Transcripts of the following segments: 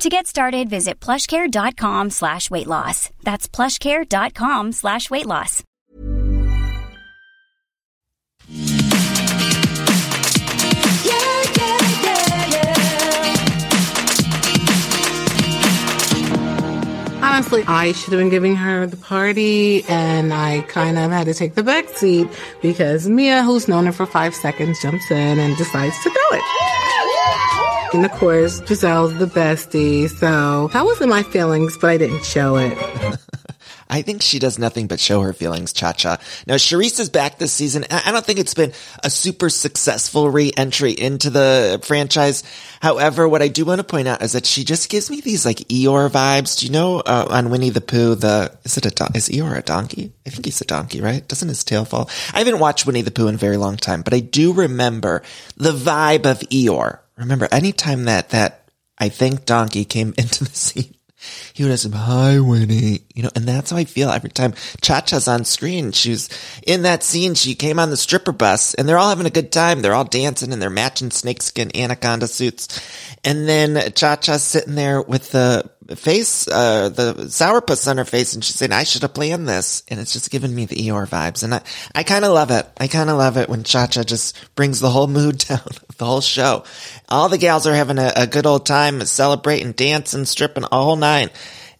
To get started, visit plushcare.com slash weight loss. That's plushcare.com slash weight loss. Honestly, I should have been giving her the party, and I kind of had to take the back seat because Mia, who's known her for five seconds, jumps in and decides to throw it. And of course, Gizelle's the bestie, so that was in my feelings, but I didn't show it. I think she does nothing but show her feelings, Cha Cha. Now, Charrisse is back this season. I don't think it's been a super successful re-entry into the franchise. However, what I do want to point out is that she just gives me these like Eeyore vibes. Do you know uh, on Winnie the Pooh, the, is it a, is Eeyore a donkey? I think he's a donkey, right? Doesn't his tail fall? I haven't watched Winnie the Pooh in a very long time, but I do remember the vibe of Eeyore. Remember, anytime that, that I think donkey came into the scene, he would have said, hi Winnie, you know, and that's how I feel every time Cha-Cha's on screen. She's in that scene. She came on the stripper bus and they're all having a good time. They're all dancing and they're matching snakeskin anaconda suits. And then Cha-Cha's sitting there with the face, uh, the sourpuss on her face and she's saying, I should have planned this. And it's just giving me the Eeyore vibes. And I, I kind of love it. I kind of love it when Cha-Cha just brings the whole mood down, the whole show. All the gals are having a, a good old time celebrating, dancing, stripping, all nine.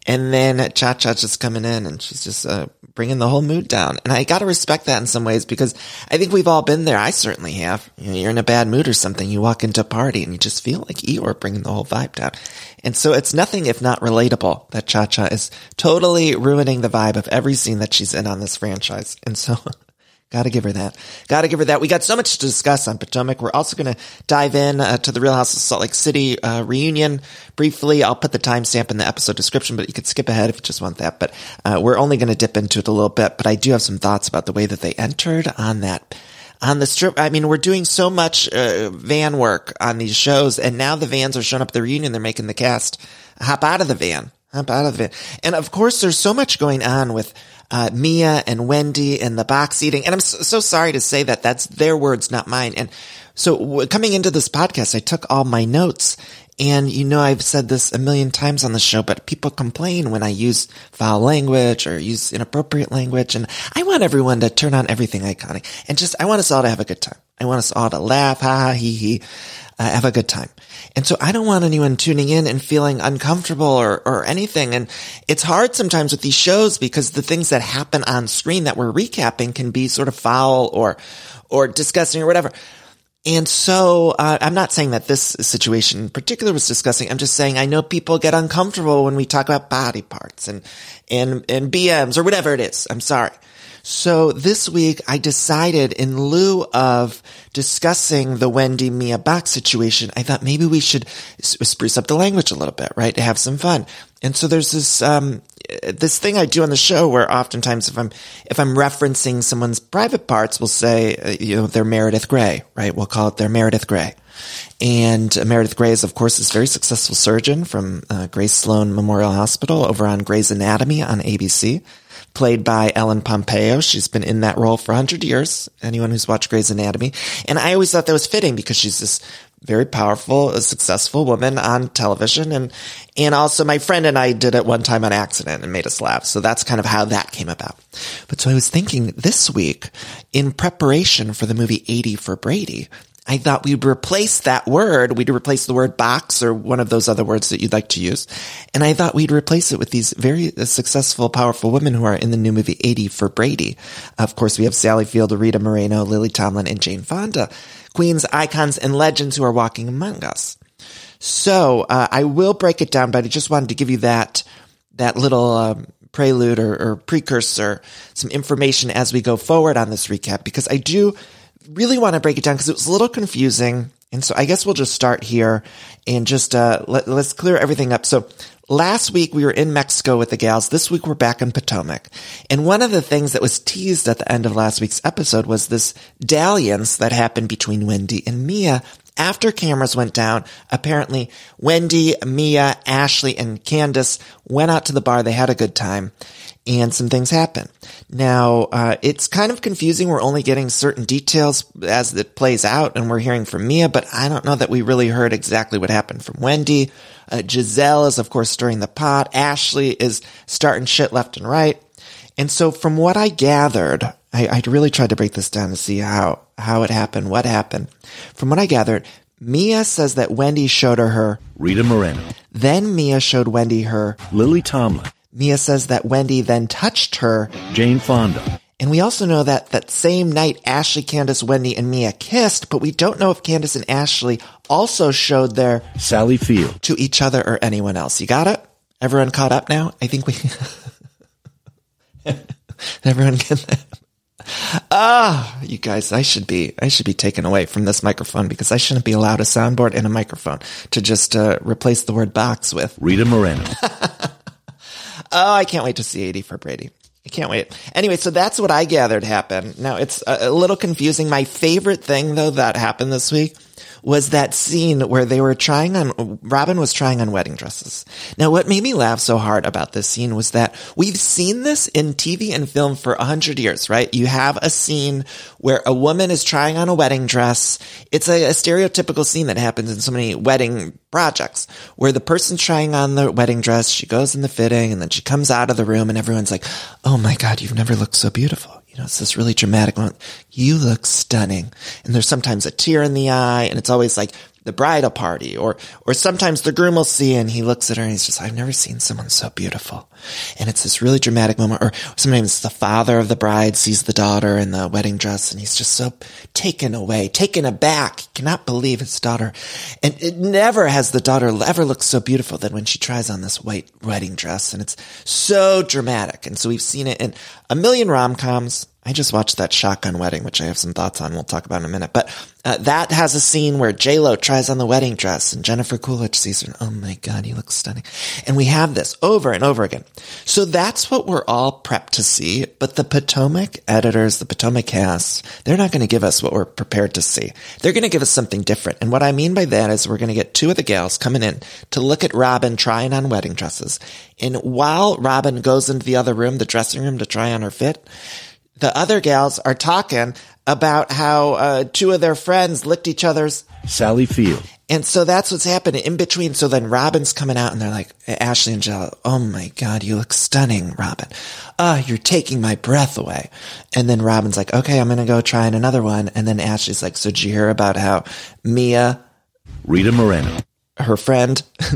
And then Cha Cha just coming in and she's just uh, bringing the whole mood down. And I got to respect that in some ways because I think we've all been there. I certainly have. You know, you're in a bad mood or something. You walk into a party and you just feel like Eeyore bringing the whole vibe down. And so it's nothing if not relatable that Cha Cha is totally ruining the vibe of every scene that she's in on this franchise. And so Gotta give her that. Gotta give her that. We got so much to discuss on Potomac. We're also to dive in uh, to the Real House of Salt Lake City uh, reunion briefly. I'll put the timestamp in the episode description, but you could skip ahead if you just want that. But uh, we're only to dip into it a little bit. But I do have some thoughts about the way that they entered on that on the strip. I mean, we're doing so much uh, van work on these shows, and now the vans are showing up at the reunion. They're making the cast hop out of the van, hop out of it. and of course, there's so much going on with uh, Mia and Wendy and the box eating. And I'm so, so, sorry to say that that's their words, not mine. And so w- coming into this podcast, I took all my notes and you know, I've said this a million times on the show, but people complain when I use foul language or use inappropriate language. And I want everyone to turn on everything iconic and just, I want us all to have a good time. I want us all to laugh, ha ha, he he, uh, have a good time. And so I don't want anyone tuning in and feeling uncomfortable or, or anything. And it's hard sometimes with these shows because the things that happen on screen that we're recapping can be sort of foul or, or disgusting or whatever. And so uh, I'm not saying that this situation in particular was disgusting. I'm just saying I know people get uncomfortable when we talk about body parts and and and BMs or whatever it is. I'm sorry. So this week I decided in lieu of discussing the Wendy Mia box situation, I thought maybe we should spruce up the language a little bit, right? To have some fun. And so there's this, um, this thing I do on the show where oftentimes if I'm, if I'm referencing someone's private parts, we'll say, uh, you know, they're Meredith Grey, right? We'll call it their Meredith Grey. And uh, Meredith Grey is, of course, this very successful surgeon from uh, Grey Sloan Memorial Hospital over on Grey's Anatomy on ABC played by Ellen Pompeo. She's been in that role for 100 years. Anyone who's watched Grey's Anatomy. And I always thought that was fitting because she's this very powerful, successful woman on television. And, and also my friend and I did it one time on accident and made us laugh. So that's kind of how that came about. But so I was thinking this week in preparation for the movie 80 for Brady, I thought we'd replace that word. We'd replace the word box or one of those other words that you'd like to use. And I thought we'd replace it with these very successful, powerful women who are in the new movie 80 for Brady. Of course, we have Sally Field, Rita Moreno, Lily Tomlin, and Jane Fonda, queens, icons, and legends who are walking among us. So, uh, I will break it down, but I just wanted to give you that, that little, um, prelude or, or precursor, some information as we go forward on this recap, because I do really want to break it down because it was a little confusing. And so I guess we'll just start here and just, uh, let, let's clear everything up. So last week we were in Mexico with the gals. This week we're back in Potomac. And one of the things that was teased at the end of last week's episode was this dalliance that happened between Wendy and Mia after cameras went down, apparently Wendy, Mia, Ashley, and Candace went out to the bar. They had a good time and some things happen. Now, uh, it's kind of confusing. We're only getting certain details as it plays out and we're hearing from Mia, but I don't know that we really heard exactly what happened from Wendy. Uh, Gizelle is, of course, stirring the pot. Ashley is starting shit left and right. And so from what I gathered, I, I really tried to break this down to see how, how it happened, what happened. From what I gathered, Mia says that Wendy showed her her Rita Moreno. Then Mia showed Wendy her Lily Tomlin. Mia says that Wendy then touched her. Jane Fonda. And we also know that that same night, Ashley, Candace, Wendy, and Mia kissed, but we don't know if Candace and Ashley also showed their Sally Field to each other or anyone else. You got it? Everyone caught up now? I think we, everyone get that? Ah, you guys, I should be, I should be taken away from this microphone because I shouldn't be allowed a soundboard and a microphone to just uh, replace the word box with. Rita Moreno. Oh, I can't wait to see 80 for Brady. I can't wait. Anyway, so that's what I gathered happened. Now it's a, a little confusing. My favorite thing though that happened this week was that scene where they were trying on, Robin was trying on wedding dresses. Now, what made me laugh so hard about this scene was that we've seen this in TV and film for a hundred years, right? You have a scene where a woman is trying on a wedding dress. It's a, a stereotypical scene that happens in so many wedding projects where the person's trying on the wedding dress. She goes in the fitting and then she comes out of the room and everyone's like, Oh my God, you've never looked so beautiful. Know, it's this really dramatic moment. You look stunning. And there's sometimes a tear in the eye and it's always like the bridal party or, or sometimes the groom will see and he looks at her and he's just, I've never seen someone so beautiful. And it's this really dramatic moment. Or sometimes the father of the bride sees the daughter in the wedding dress and he's just so taken away, taken aback, he cannot believe his daughter. And it never has the daughter ever looked so beautiful than when she tries on this white wedding dress. And it's so dramatic. And so we've seen it in a million rom-coms. I just watched that Shotgun Wedding, which I have some thoughts on. We'll talk about in a minute. But uh, that has a scene where J Lo tries on the wedding dress, and Jennifer Coolidge sees her. oh my God, you look stunning! And we have this over and over again. So that's what we're all prepped to see. But the Potomac editors, the Potomac cast, they're not going to give us what we're prepared to see. They're going to give us something different. And what I mean by that is we're going to get two of the gals coming in to look at Robin trying on wedding dresses. And while Robin goes into the other room, the dressing room, to try on her fit the other gals are talking about how uh, two of their friends licked each other's Sally Field. And so that's what's happening in between. So then Robin's coming out and they're like, Ashley and Jill, oh my God, you look stunning, Robin. Oh, you're taking my breath away. And then Robin's like, okay, I'm going to go try another one. And then Ashley's like, so did you hear about how Mia, Rita Moreno, her friend,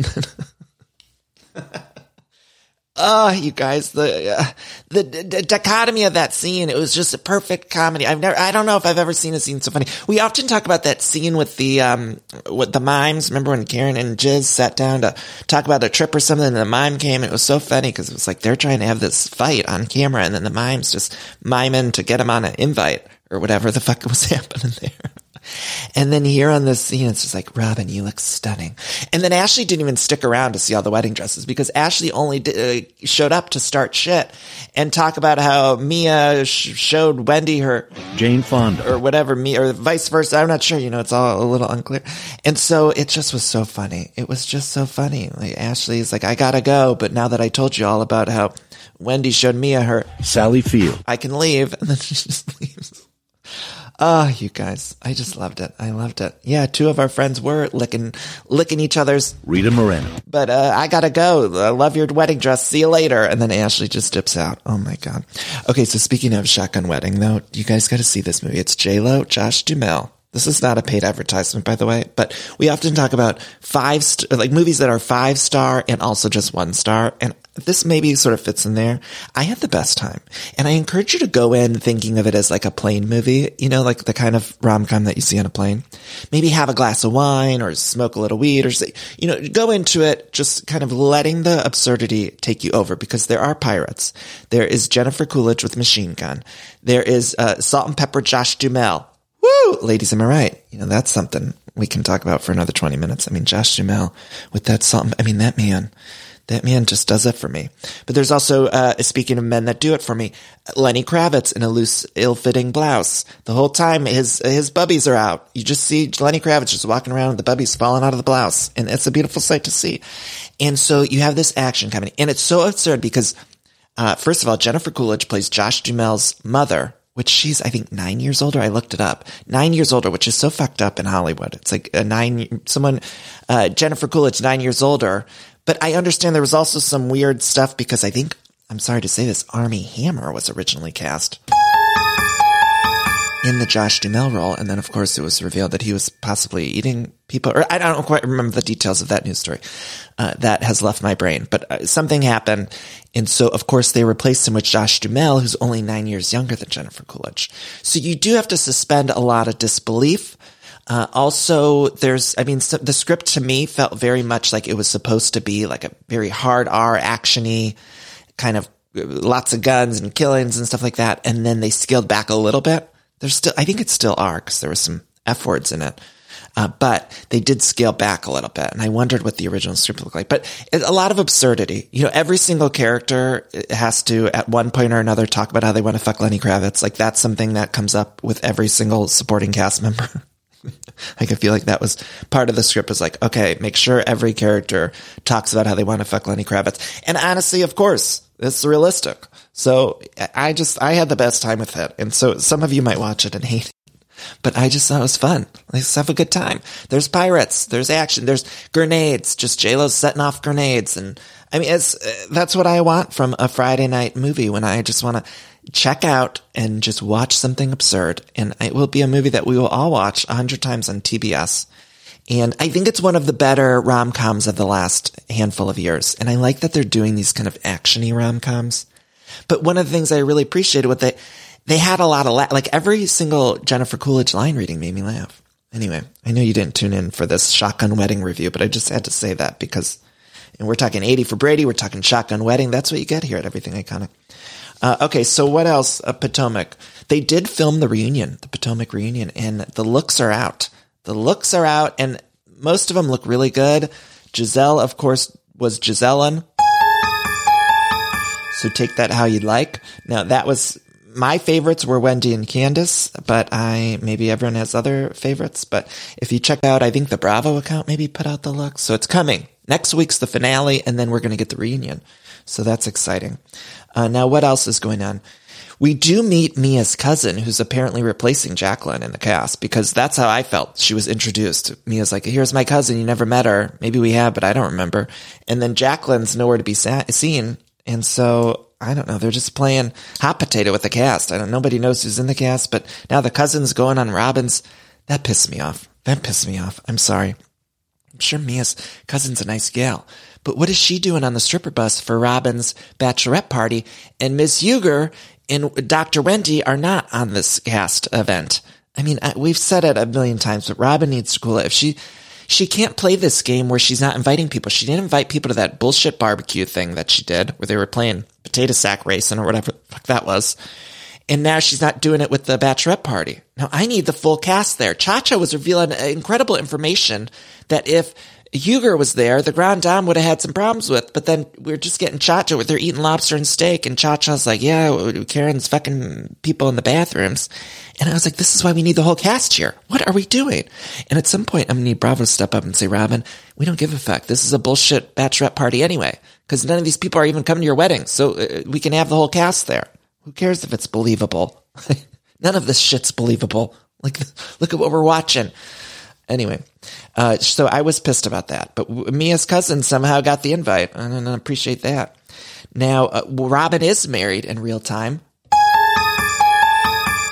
Oh, you guys, the, uh, the, the dichotomy of that scene, it was just a perfect comedy. I've never, I don't know if I've ever seen a scene so funny. We often talk about that scene with the, um, with the mimes. Remember when Karen and Jiz sat down to talk about a trip or something and the mime came? It was so funny because it was like they're trying to have this fight on camera and then the mimes just miming to get them on an invite or whatever the fuck was happening there. And then here on this scene, it's just like, Robin, you look stunning. And then Ashley didn't even stick around to see all the wedding dresses because Ashley only uh, showed up to start shit and talk about how Mia sh- showed Wendy her Jane Fonda or whatever, me or vice versa. I'm not sure. You know, it's all a little unclear. And so it just was so funny. It was just so funny. Like Ashley's like, I gotta go, but now that I told you all about how Wendy showed Mia her Sally Field, I can leave, and then she just leaves. Ah, oh, you guys, I just loved it. I loved it. Yeah, two of our friends were licking, licking each other's. Rita Moreno. But uh, I gotta go. I love your wedding dress. See you later. And then Ashley just dips out. Oh my god. Okay, so speaking of Shotgun Wedding, though, you guys got to see this movie. It's J Lo, Josh Duhamel. This is not a paid advertisement, by the way, but we often talk about five, st- like movies that are five star and also just one star. And this maybe sort of fits in there. I had the best time and I encourage you to go in thinking of it as like a plane movie, you know, like the kind of rom-com that you see on a plane. Maybe have a glass of wine or smoke a little weed or say, you know, go into it just kind of letting the absurdity take you over because there are pirates. There is Jennifer Coolidge with machine gun. There is uh, salt and pepper Josh Duhamel Woo! Ladies, am I right? You know, that's something we can talk about for another 20 minutes. I mean, Josh Duhamel with that song. I mean, that man, that man just does it for me. But there's also, uh, speaking of men that do it for me, Lenny Kravitz in a loose, ill-fitting blouse. The whole time his, his bubbies are out. You just see Lenny Kravitz just walking around with the bubbies falling out of the blouse. And it's a beautiful sight to see. And so you have this action coming. And it's so absurd because, uh, first of all, Jennifer Coolidge plays Josh Duhamel's mother, which she's, I think, nine years older. I looked it up. Nine years older, which is so fucked up in Hollywood. It's like a nine, someone, uh, Jennifer Coolidge, nine years older. But I understand there was also some weird stuff because I think, I'm sorry to say this, Armie Hammer was originally cast in the Josh Duhamel role. And then, of course, it was revealed that he was possibly eating people, or I don't quite remember the details of that news story. Uh, that has left my brain, but uh, something happened. And so, of course, they replaced him with Josh Duhamel, who's only nine years younger than Jennifer Coolidge. So you do have to suspend a lot of disbelief. Uh, also, there's, I mean, so the script to me felt very much like it was supposed to be like a very hard R actiony kind of uh, lots of guns and killings and stuff like that. And then they scaled back a little bit. There's still, I think it's still are because there was some F words in it. Uh, but they did scale back a little bit, and I wondered what the original script looked like. But it, a lot of absurdity. You know, every single character has to, at one point or another, talk about how they want to fuck Lenny Kravitz. Like that's something that comes up with every single supporting cast member. like I feel like that was part of the script was like, okay, make sure every character talks about how they want to fuck Lenny Kravitz. And honestly, of course, it's realistic. So I just, I had the best time with it. And so some of you might watch it and hate it. But I just thought it was fun. Let's have a good time. There's pirates. There's action. There's grenades. Just JLo's setting off grenades. And I mean, it's, uh, that's what I want from a Friday night movie when I just want to check out and just watch something absurd. And it will be a movie that we will all watch a hundred times on TBS. And I think it's one of the better rom-coms of the last handful of years. And I like that they're doing these kind of actiony rom-coms. But one of the things I really appreciated what they, they had a lot of la- like every single Jennifer Coolidge line reading made me laugh. Anyway, I know you didn't tune in for this shotgun wedding review, but I just had to say that because and we're talking 80 for Brady. We're talking shotgun wedding. That's what you get here at Everything Iconic. Uh, okay. So what else? Potomac. They did film the reunion, the Potomac reunion and the looks are out. The looks are out and most of them look really good. Gizelle, of course, was Gisellen. So take that how you'd like. Now that was my favorites were Wendy and Candace, but I maybe everyone has other favorites. But if you check out, I think the Bravo account maybe put out the looks, so it's coming. Next week's the finale, and then we're going to get the reunion. So that's exciting. Uh, now, what else is going on? We do meet Mia's cousin, who's apparently replacing Jacqueline in the cast, because that's how I felt. She was introduced. Mia's like, here's my cousin. You never met her. Maybe we have, but I don't remember. And then Jacqueline's nowhere to be sa- seen. And so I don't know. They're just playing hot potato with the cast. I don't. Nobody knows who's in the cast, but now the cousin's going on Robin's. That pissed me off. That pissed me off. I'm sorry. I'm sure Mia's cousin's a nice gal, but what is she doing on the stripper bus for Robin's bachelorette party? And Miss Huger and Dr. Wendy are not on this cast event. I mean, we've said it a million times, but Robin needs to cool it. If she she can't play this game where she's not inviting people. She didn't invite people to that bullshit barbecue thing that she did where they were playing potato sack racing or whatever fuck that was. And now she's not doing it with the bachelorette party. Now I need the full cast there. Cha Cha was revealing incredible information that if Huger was there, the Grand Dame would have had some problems with, but then we are just getting Cha Cha with her eating lobster and steak, and Chacha's like, yeah, Karen's fucking people in the bathrooms. And I was like, this is why we need the whole cast here. What are we doing? And at some point, I'm gonna need Bravo to step up and say, Robin, we don't give a fuck. This is a bullshit bachelorette party anyway, because none of these people are even coming to your wedding, so uh, we can have the whole cast there. Who cares if it's believable? none of this shit's believable. Like, look at what we're watching. Anyway, uh, so I was pissed about that, but Mia's cousin somehow got the invite, and I appreciate that. Now, uh, Robin is married in real time.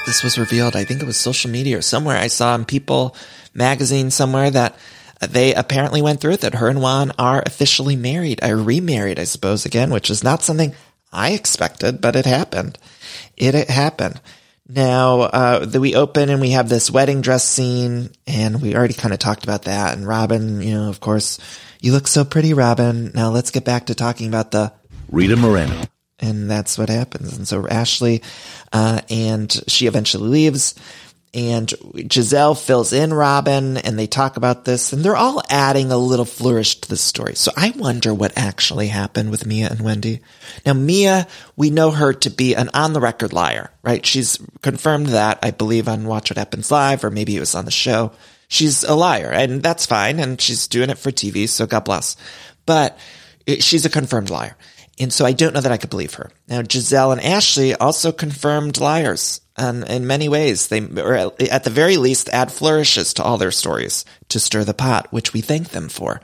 This was revealed, I think it was social media or somewhere. I saw in People magazine somewhere that they apparently went through that her and Juan are officially married, I remarried, I suppose, again, which is not something I expected, but it happened. It, it happened. Now, uh, the, we open and we have this wedding dress scene and we already kind of talked about that. And Robin, you know, of course, you look so pretty, Robin. Now let's get back to talking about the Rita Moreno. And that's what happens. And so Ashley, uh, and she eventually leaves and Gizelle fills in Robin and they talk about this and they're all adding a little flourish to the story. So I wonder what actually happened with Mia and Wendy. Now, Mia, we know her to be an on the record liar, right? She's confirmed that, I believe, on Watch What Happens Live, or maybe it was on the show. She's a liar and that's fine. And she's doing it for TV. So God bless. But she's a confirmed liar. And so I don't know that I could believe her. Now, Gizelle and Ashley also confirmed liars. And in many ways, they, or at the very least, add flourishes to all their stories to stir the pot, which we thank them for.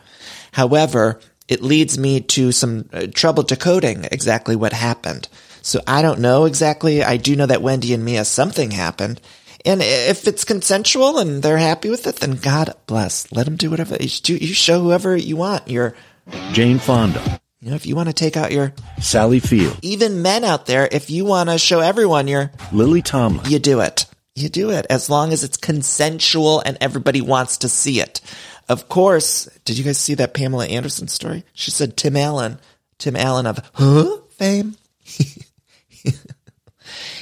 However, it leads me to some uh, trouble decoding exactly what happened. So I don't know exactly. I do know that Wendy and Mia something happened. And if it's consensual and they're happy with it, then God bless. Let them do whatever. You show whoever you want. Your Jane Fonda. You know, if you want to take out your Sally Field. Even men out there, if you want to show everyone your Lily Tomlin. You do it. You do it as long as it's consensual and everybody wants to see it. Of course, did you guys see that Pamela Anderson story? She said Tim Allen, Tim Allen of huh fame.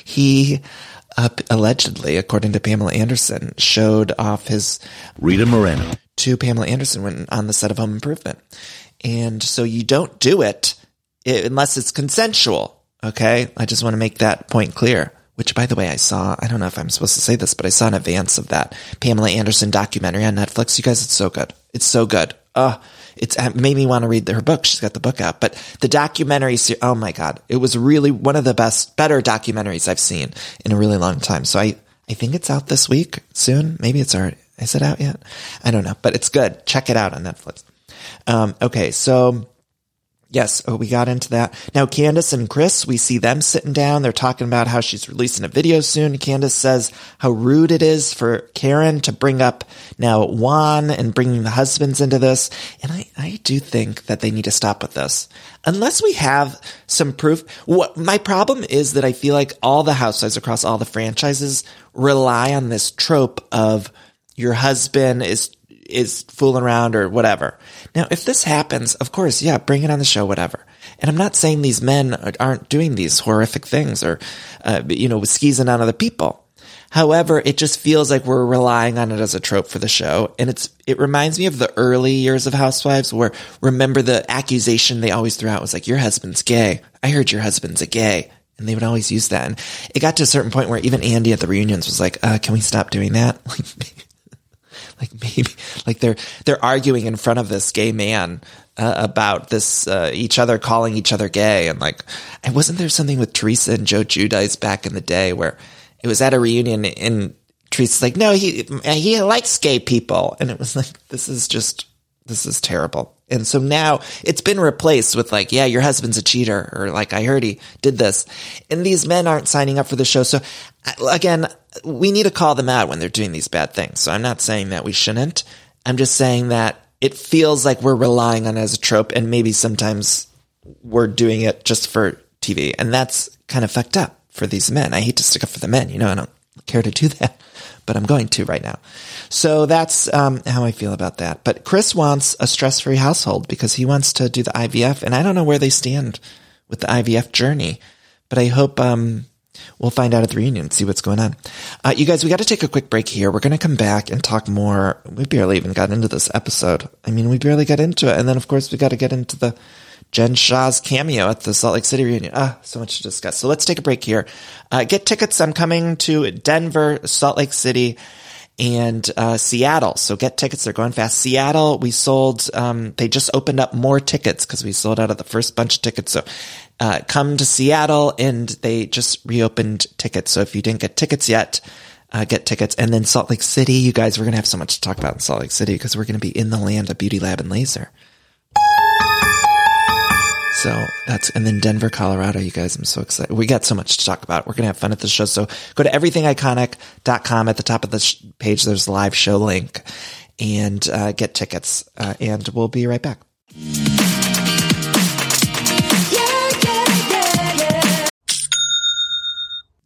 he uh, allegedly, according to Pamela Anderson, showed off his Rita Moreno to Pamela Anderson when on the set of Home Improvement. And so you don't do it unless it's consensual. Okay. I just want to make that point clear. Which, by the way, I saw, I don't know if I'm supposed to say this, but I saw an advance of that Pamela Anderson documentary on Netflix. You guys, it's so good. It's so good. Uh, it's it made me want to read her book. She's got the book out, but the documentary, oh my God, it was really one of the best, better documentaries I've seen in a really long time. So I, I think it's out this week soon. Maybe it's already, is it out yet? I don't know, but it's good. Check it out on Netflix. Um, okay, so yes, oh, we got into that. Now, Candace and Chris, we see them sitting down. They're talking about how she's releasing a video soon. Candace says how rude it is for Karen to bring up now Juan and bringing the husbands into this. And I, I do think that they need to stop with this. Unless we have some proof. What my problem is that I feel like all the housewives across all the franchises rely on this trope of your husband is is fooling around or whatever. Now, if this happens, of course, yeah, bring it on the show, whatever. And I'm not saying these men aren't doing these horrific things or, uh, you know, skeezing on other people. However, it just feels like we're relying on it as a trope for the show. And it's, it reminds me of the early years of Housewives where remember the accusation they always threw out was like, your husband's gay. I heard your husband's a gay. And they would always use that. And it got to a certain point where even Andy at the reunions was like, uh, can we stop doing that? like maybe like they're they're arguing in front of this gay man uh, about this uh, each other calling each other gay. And like and wasn't there something with Teresa and Joe Giudice back in the day where it was at a reunion and Teresa's like no he he likes gay people. And it was like this is just this is terrible and so now it's been replaced with like, yeah, your husband's a cheater, or like, I heard he did this. And these men aren't signing up for the show. So uh, again, we need to call them out when they're doing these bad things. So I'm not saying that we shouldn't. I'm just saying that it feels like we're relying on as a trope and maybe sometimes we're doing it just for TV. And that's kind of fucked up for these men. I hate to stick up for the men, you know, I don't care to do that but I'm going to right now. So that's um, how I feel about that. But Chris wants a stress free household because he wants to do the IVF, and I don't know where they stand with the IVF journey, but I hope um, we'll find out at the reunion and see what's going on. Uh, you guys, we got to take a quick break here. We're going to come back and talk more. We barely even got into this episode. I mean, we barely got into it. And then, of course, we got to get into the Jen Shah's cameo at the Salt Lake City reunion. Ah, so much to discuss. So let's take a break here. Uh, get tickets. I'm coming to Denver, Salt Lake City, and uh, Seattle. So get tickets. They're going fast. Seattle, we sold. Um, they just opened up more tickets because we sold out of the first bunch of tickets. So uh, come to Seattle, and they just reopened tickets. So if you didn't get tickets yet. Uh, get tickets. And then Salt Lake City, you guys, we're going to have so much to talk about in Salt Lake City because we're going to be in the land of Beauty Lab and Laser. So that's, and then Denver, Colorado, you guys, I'm so excited. We got so much to talk about. We're going to have fun at the show. So go to everythingiconic.com at the top of the sh- page. There's live show link and uh, get tickets. Uh, and we'll be right back.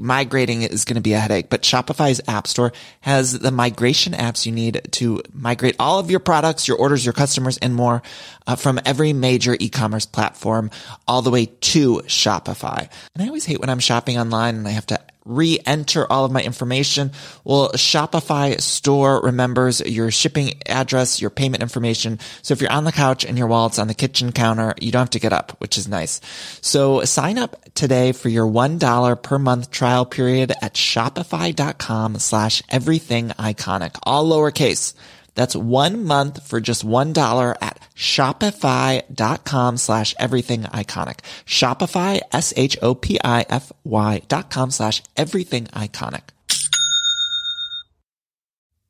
migrating is going to be a headache, but Shopify's app store has the migration apps you need to migrate all of your products, your orders, your customers, and more uh, from every major e-commerce platform all the way to Shopify. And I always hate when I'm shopping online and I have to re-enter all of my information. Well, Shopify store remembers your shipping address, your payment information. So if you're on the couch and your wallet's on the kitchen counter, you don't have to get up, which is nice. So sign up today for your $1 per month trial period at shopify.com slash everything iconic, all lowercase. That's one month for just $1 at shopify.com slash everything iconic. Shopify, S-H-O-P-I-F-Y dot com slash everything iconic.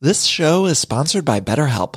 This show is sponsored by BetterHelp.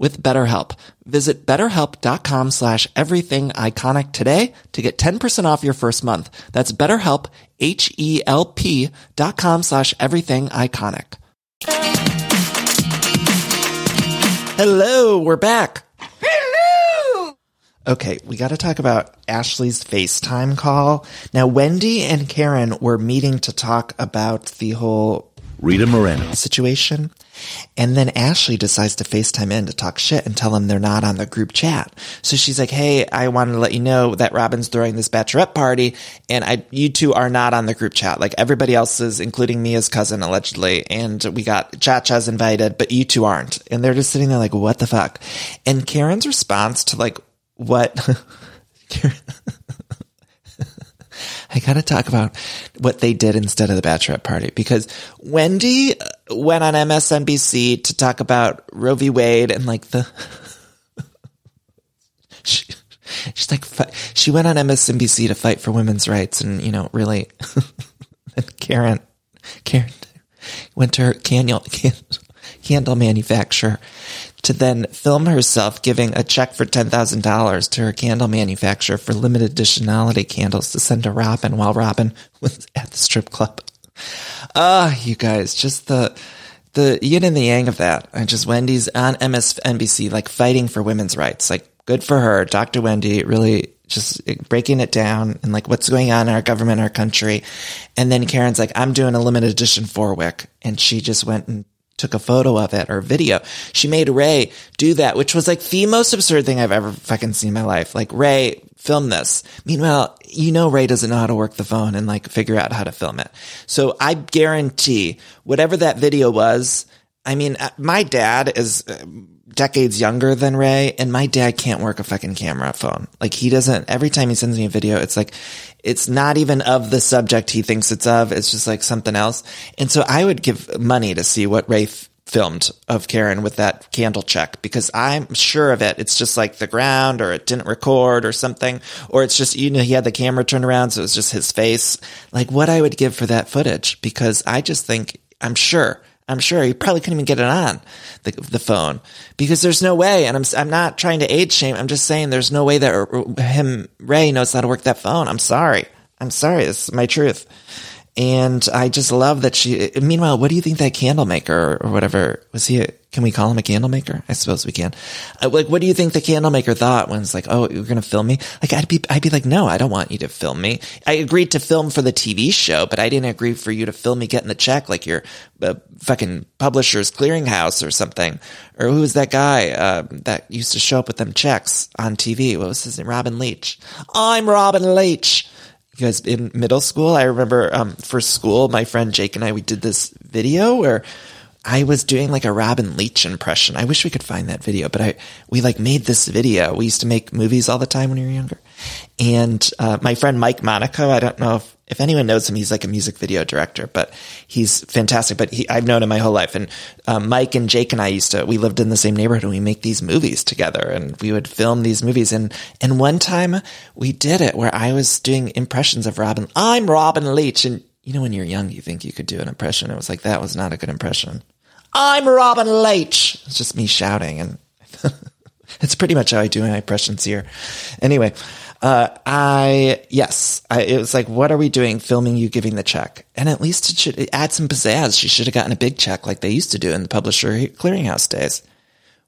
with BetterHelp. Visit betterhelp.com slash everything iconic today to get 10% off your first month. That's betterhelp, H-E-L-P dot com slash everything iconic. Hello, we're back. Hello. Okay, we got to talk about Ashley's FaceTime call. Now, Wendy and Karen were meeting to talk about the whole Rita Moreno situation. And then Ashley decides to FaceTime in to talk shit and tell them they're not on the group chat. So she's like, Hey, I wanted to let you know that Robin's throwing this bachelorette party and I, you two are not on the group chat. Like everybody else is, including Mia's cousin allegedly. And we got Cha-Cha's invited, but you two aren't. And they're just sitting there like, what the fuck? And Karen's response to like, what? I got to talk about what they did instead of the bachelorette party because Wendy went on MSNBC to talk about Roe v. Wade and like the. she, she's like, she went on MSNBC to fight for women's rights and, you know, really. and Karen, Karen went to her candle, candle manufacturer to then film herself giving a check for $10,000 to her candle manufacturer for limited editionality candles to send to Robin while Robin was at the strip club. Ah, you guys, just the, the yin and the yang of that. And just Wendy's on MSNBC, like fighting for women's rights. Like good for her. Dr. Wendy really just breaking it down and like what's going on in our government, our country. And then Karen's like, I'm doing a limited edition four wick. And she just went and took a photo of it or video. She made Ray do that, which was like the most absurd thing I've ever fucking seen in my life. Like Ray, film this. Meanwhile, you know Ray doesn't know how to work the phone and like figure out how to film it. So I guarantee whatever that video was, I mean, uh, my dad is uh, decades younger than Ray and my dad can't work a fucking camera phone. Like he doesn't, every time he sends me a video, it's like, it's not even of the subject he thinks it's of. It's just like something else. And so I would give money to see what Ray f- filmed of Karen with that candle check because I'm sure of it. It's just like the ground or it didn't record or something, or it's just, you know, he had the camera turned around. So it was just his face. Like what I would give for that footage because I just think, I'm sure I'm sure he probably couldn't even get it on the, the phone because there's no way. And I'm, I'm not trying to age shame. I'm just saying there's no way that uh, him, Ray knows how to work that phone. I'm sorry. I'm sorry. This is my truth. And I just love that she, meanwhile, what do you think that candle maker or whatever, was he, a, can we call him a candle maker? I suppose we can. Uh, like, what do you think the candle maker thought when it's like, oh, you're going to film me? Like, I'd be, I'd be like, no, I don't want you to film me. I agreed to film for the TV show, but I didn't agree for you to film me getting the check like your uh, fucking publisher's clearinghouse or something. Or who was that guy, uh, that used to show up with them checks on TV? What was his name? Robin Leach. I'm Robin Leach guys in middle school, I remember um, for school, my friend Jake and I, we did this video where I was doing like a Robin Leach impression. I wish we could find that video, but I, we like made this video. We used to make movies all the time when we were younger. And, uh, my friend Mike Monaco, I don't know if, if anyone knows him, he's like a music video director, but he's fantastic. But he, I've known him my whole life. And, um, Mike and Jake and I used to, we lived in the same neighborhood and we make these movies together and we would film these movies. And, and one time we did it where I was doing impressions of Robin. I'm Robin Leach. And you know, when you're young, you think you could do an impression. It was like, that was not a good impression. I'm Robin Leach. It's just me shouting and it's pretty much how I do my impressions here. Anyway, uh, I, yes, I, it was like, what are we doing filming you giving the check? And at least it should add some pizzazz. She should have gotten a big check like they used to do in the publisher clearinghouse days.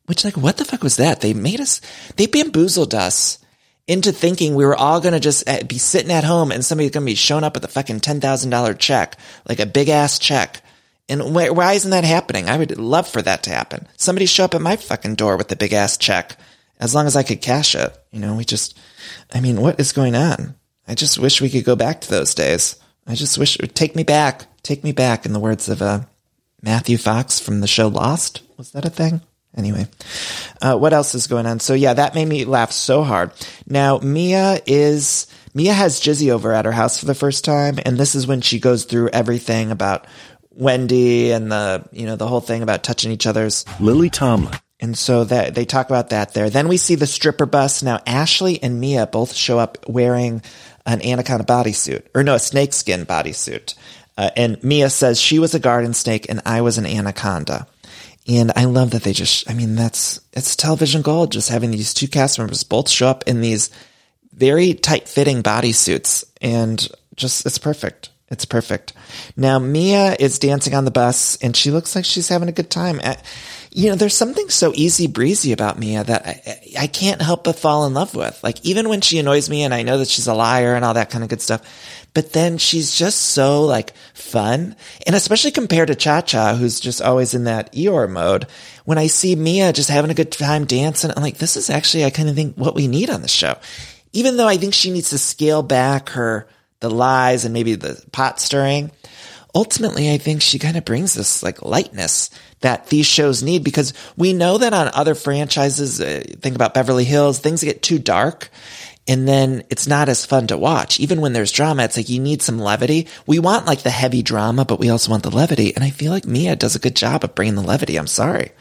Which like, what the fuck was that? They made us, they bamboozled us into thinking we were all going to just uh, be sitting at home and somebody's going to be showing up with a fucking $10,000 check, like a big ass check and wh- why isn't that happening? I would love for that to happen. Somebody show up at my fucking door with the big ass check. As long as I could cash it. You know, we just, I mean, what is going on? I just wish we could go back to those days. I just wish, take me back. Take me back, in the words of uh, Matthew Fox from the show Lost. Was that a thing? Anyway, uh, what else is going on? So yeah, that made me laugh so hard. Now, Mia is, Mia has Jizzy over at her house for the first time, and this is when she goes through everything about Wendy and the, you know, the whole thing about touching each other's. Lily Tomlin. And so that they talk about that there. Then we see the stripper bus. Now Ashley and Mia both show up wearing an anaconda bodysuit, or no, a snakeskin bodysuit. Uh, and Mia says she was a garden snake and I was an anaconda. And I love that they just, I mean, that's, it's television gold just having these two cast members both show up in these very tight fitting bodysuits and just, it's perfect. It's perfect. Now Mia is dancing on the bus and she looks like she's having a good time. You know, there's something so easy breezy about Mia that I, I can't help but fall in love with. Like even when she annoys me and I know that she's a liar and all that kind of good stuff, but then she's just so like fun. And especially compared to Cha Cha, who's just always in that Eeyore mode. When I see Mia just having a good time dancing, I'm like, this is actually, I kind of think what we need on the show. Even though I think she needs to scale back her, the lies and maybe the pot stirring. Ultimately, I think she kind of brings this like lightness that these shows need because we know that on other franchises, uh, think about Beverly Hills, things get too dark and then it's not as fun to watch. Even when there's drama, it's like you need some levity. We want like the heavy drama, but we also want the levity. And I feel like Mia does a good job of bringing the levity. I'm sorry.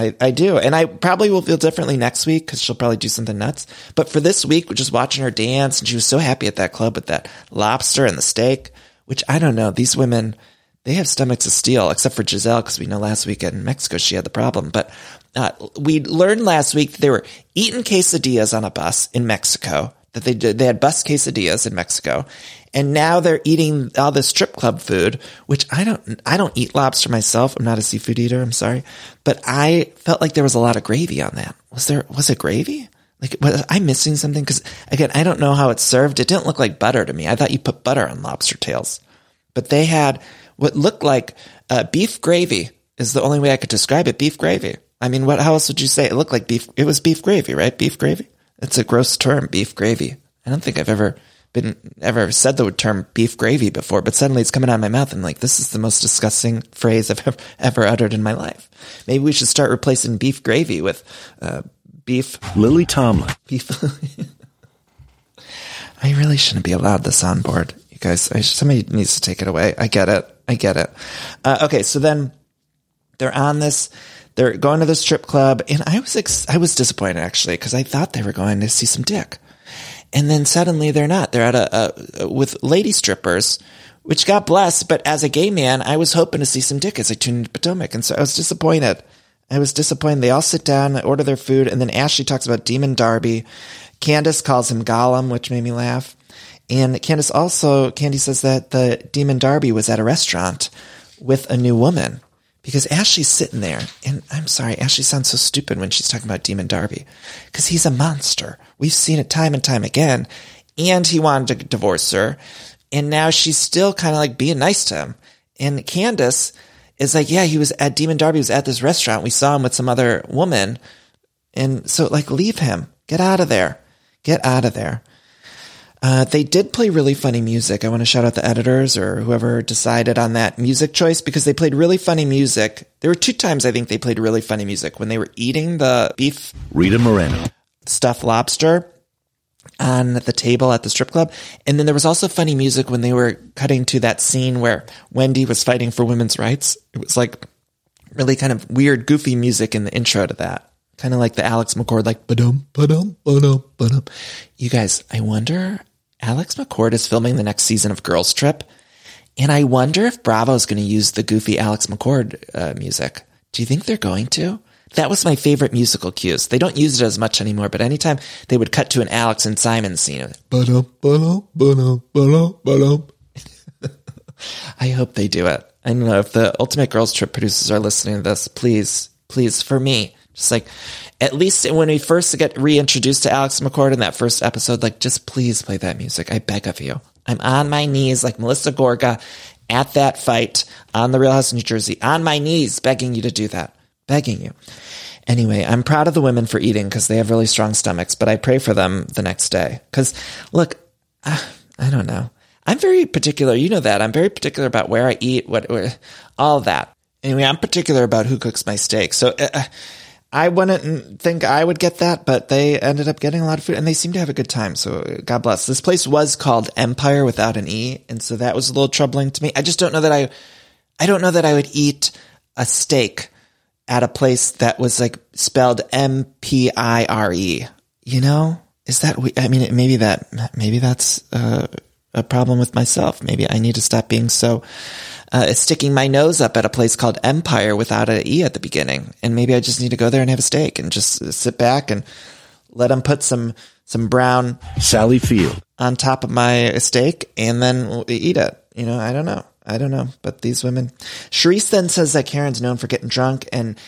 I, I do. And I probably will feel differently next week because she'll probably do something nuts. But for this week, just watching her dance and she was so happy at that club with that lobster and the steak, which I don't know. These women, they have stomachs of steel, except for Gizelle, because we know last week in Mexico she had the problem. But uh, we learned last week that they were eating quesadillas on a bus in Mexico. That they did, they had bus quesadillas in Mexico, and now they're eating all this strip club food, which I don't, I don't eat lobster myself. I'm not a seafood eater. I'm sorry, but I felt like there was a lot of gravy on that. Was there? Was it gravy? Like, was I missing something? Because again, I don't know how it's served. It didn't look like butter to me. I thought you put butter on lobster tails, but they had what looked like uh, beef gravy. Is the only way I could describe it. Beef gravy. I mean, what, how else would you say? It looked like beef. It was beef gravy, right? Beef gravy. It's a gross term, beef gravy. I don't think I've ever been, ever said the term beef gravy before, but suddenly it's coming out of my mouth and like, this is the most disgusting phrase I've ever, ever uttered in my life. Maybe we should start replacing beef gravy with, uh, beef. Lily Tomlin. Beef. I really shouldn't be allowed this on board. You guys, I, somebody needs to take it away. I get it. I get it. Uh, okay. So then they're on this, they're going to the strip club, and I was ex- I was disappointed actually because I thought they were going to see some dick, and then suddenly they're not. They're at a, a with lady strippers, which God bless. But as a gay man, I was hoping to see some dick as I tuned into Potomac, and so I was disappointed. I was disappointed. They all sit down, order their food, and then Ashley talks about Demon Darby. Candace calls him Gollum, which made me laugh. And Candace also, Candy says that the Demon Darby was at a restaurant with a new woman because Ashley's sitting there. And I'm sorry, Ashley sounds so stupid when she's talking about Demon Darby because he's a monster. We've seen it time and time again. And he wanted to divorce her. And now she's still kind of like being nice to him. And Candace is like, yeah, he was at Demon Darby was at this restaurant. We saw him with some other woman. And so like, leave him. Get out of there. Get out of there. Uh, they did play really funny music. I want to shout out the editors or whoever decided on that music choice because they played really funny music. There were two times I think they played really funny music when they were eating the beef Rita Moreno, stuffed lobster on the table at the strip club. And then there was also funny music when they were cutting to that scene where Wendy was fighting for women's rights. It was like really kind of weird, goofy music in the intro to that. Kind of like the Alex McCord, like, ba-dum, ba-dum, ba-dum, ba-dum. You guys, I wonder, Alex McCord is filming the next season of Girls Trip. And I wonder if Bravo is going to use the goofy Alex McCord uh, music. Do you think they're going to? That was my favorite musical cues. They don't use it as much anymore, but anytime they would cut to an Alex and Simon scene. I hope they do it. I don't know if the Ultimate Girls Trip producers are listening to this. Please, please, for me, just like at least when we first get reintroduced to Alex McCord in that first episode, like just please play that music. I beg of you. I'm on my knees like Melissa Gorga at that fight on the Real House of New Jersey, on my knees, begging you to do that, begging you. Anyway, I'm proud of the women for eating because they have really strong stomachs, but I pray for them the next day. Because look, uh, I don't know. I'm very particular. You know that. I'm very particular about where I eat, what, all that. Anyway, I'm particular about who cooks my steak. So, uh, I wouldn't think I would get that, but they ended up getting a lot of food and they seemed to have a good time. So God bless. This place was called Empire without an E. And so that was a little troubling to me. I just don't know that I, I don't know that I would eat a steak at a place that was like spelled M P I R E. You know, is that, I mean, maybe that, maybe that's uh, a problem with myself. Maybe I need to stop being so, uh, sticking my nose up at a place called Empire without an E at the beginning. And maybe I just need to go there and have a steak and just sit back and let them put some, some brown Sally Field on top of my steak and then eat it. You know, I don't know. I don't know. But these women, Charisse then says that Karen's known for getting drunk and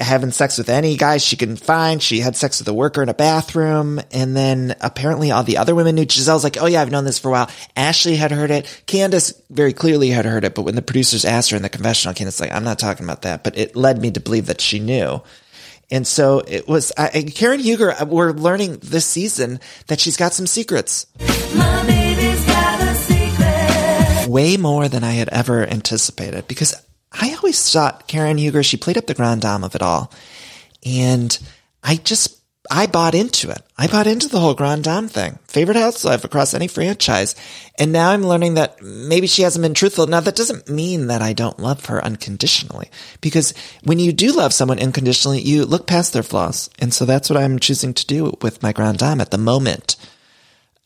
having sex with any guy she can find. She had sex with a worker in a bathroom. And then apparently all the other women knew. Gizelle's like, oh yeah, I've known this for a while. Ashley had heard it. Candiace very clearly had heard it. But when the producers asked her in the confessional, Candiace like, I'm not talking about that. But it led me to believe that she knew. And so it was, uh, Karen Huger, we're learning this season that she's got some secrets. Way more than I had ever anticipated because I always thought Karen Huger, she played up the grand dame of it all. And I just, I bought into it. I bought into the whole grand dame thing. Favorite housewife across any franchise. And now I'm learning that maybe she hasn't been truthful. Now that doesn't mean that I don't love her unconditionally because when you do love someone unconditionally, you look past their flaws. And so that's what I'm choosing to do with my grand dame at the moment.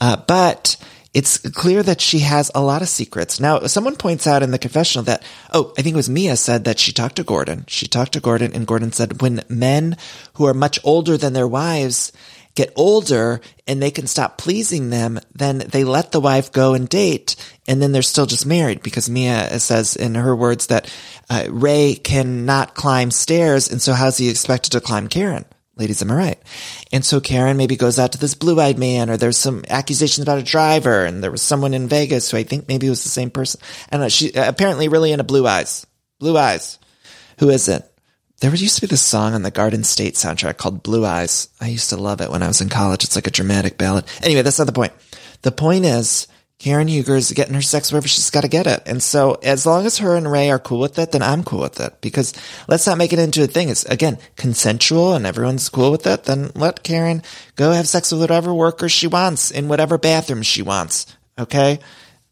Uh, but it's clear that she has a lot of secrets. Now, someone points out in the confessional that, oh, I think it was Mia said that she talked to Gordon. She talked to Gordon and Gordon said when men who are much older than their wives get older and they can stop pleasing them, then they let the wife go and date and then they're still just married because Mia says in her words that uh, Ray cannot climb stairs and so how's he expected to climb Karen? Ladies, am I right? And so Karen maybe goes out to this blue-eyed man, or there's some accusations about a driver, and there was someone in Vegas who I think maybe was the same person. Know. She uh, apparently really into blue eyes. Blue eyes. Who is it? There used to be this song on the Garden State soundtrack called Blue Eyes. I used to love it when I was in college. It's like a dramatic ballad. Anyway, that's not the point. The point is, Karen Huger's getting her sex wherever she's got to get it. And so as long as her and Ray are cool with it, then I'm cool with it because let's not make it into a thing. It's again, consensual and everyone's cool with it. Then let Karen go have sex with whatever worker she wants in whatever bathroom she wants. Okay.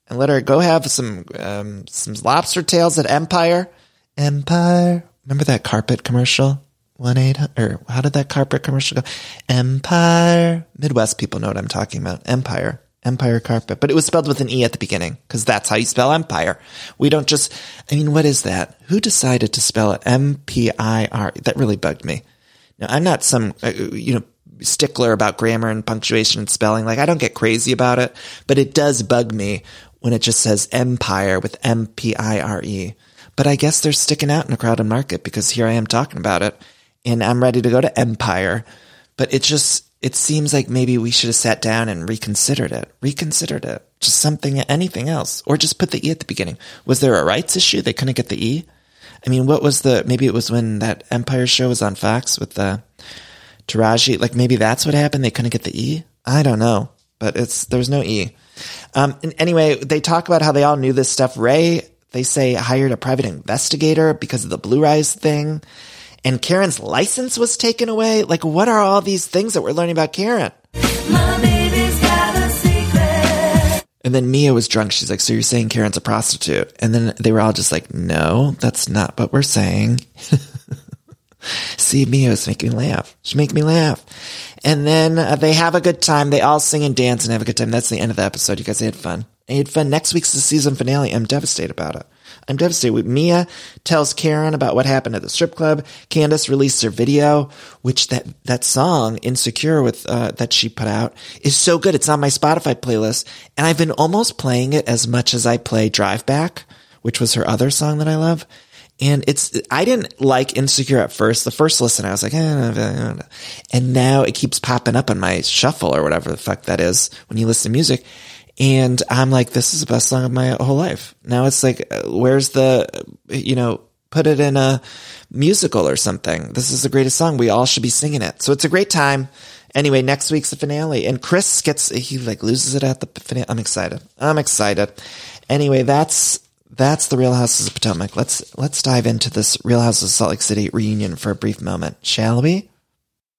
And let her go have some, um, some lobster tails at Empire. Empire. Remember that carpet commercial? One eight or how did that carpet commercial go? Empire. Midwest people know what I'm talking about. Empire. Empire carpet, but it was spelled with an E at the beginning because that's how you spell empire. We don't just, I mean, what is that? Who decided to spell it M-P-I-R? That really bugged me. Now, I'm not some, uh, you know, stickler about grammar and punctuation and spelling. Like I don't get crazy about it, but it does bug me when it just says empire with M P I R E. But I guess they're sticking out in a crowded market because here I am talking about it and I'm ready to go to Empire. But it just, it seems like maybe we should have sat down and reconsidered it, reconsidered it, just something, anything else, or just put the E at the beginning. Was there a rights issue? They couldn't get the E? I mean, what was the, maybe it was when that Empire show was on Fox with the Taraji, like maybe that's what happened. They couldn't get the E. I don't know, but it's, there's no E. Um, and anyway, they talk about how they all knew this stuff. Ray, they say hired a private investigator because of the Blue Rise thing. And Karen's license was taken away. Like, what are all these things that we're learning about Karen? And then Mia was drunk. She's like, so you're saying Karen's a prostitute? And then they were all just like, no, that's not what we're saying. See, Mia was making me laugh. She make me laugh. And then uh, they have a good time. They all sing and dance and have a good time. That's the end of the episode. You guys had fun. I had fun. Next week's the season finale. I'm devastated about it. I'm devastated. Mia tells Karen about what happened at the strip club. Candiace released her video, which that, that song, Insecure with, uh, that she put out is so good. It's on my Spotify playlist. And I've been almost playing it as much as I play Drive Back, which was her other song that I love. And it's, I didn't like Insecure at first. The first listen, I was like, eh, and now it keeps popping up on my shuffle or whatever the fuck that is when you listen to music. And I'm like, this is the best song of my whole life. Now it's like, uh, where's the, you know, put it in a musical or something. This is the greatest song. We all should be singing it. So it's a great time. Anyway, next week's the finale and Chris gets, he like loses it at the finale. I'm excited. I'm excited. Anyway, that's, that's the Real Houses of Potomac. Let's, let's dive into this Real Houses of Salt Lake City reunion for a brief moment, shall we?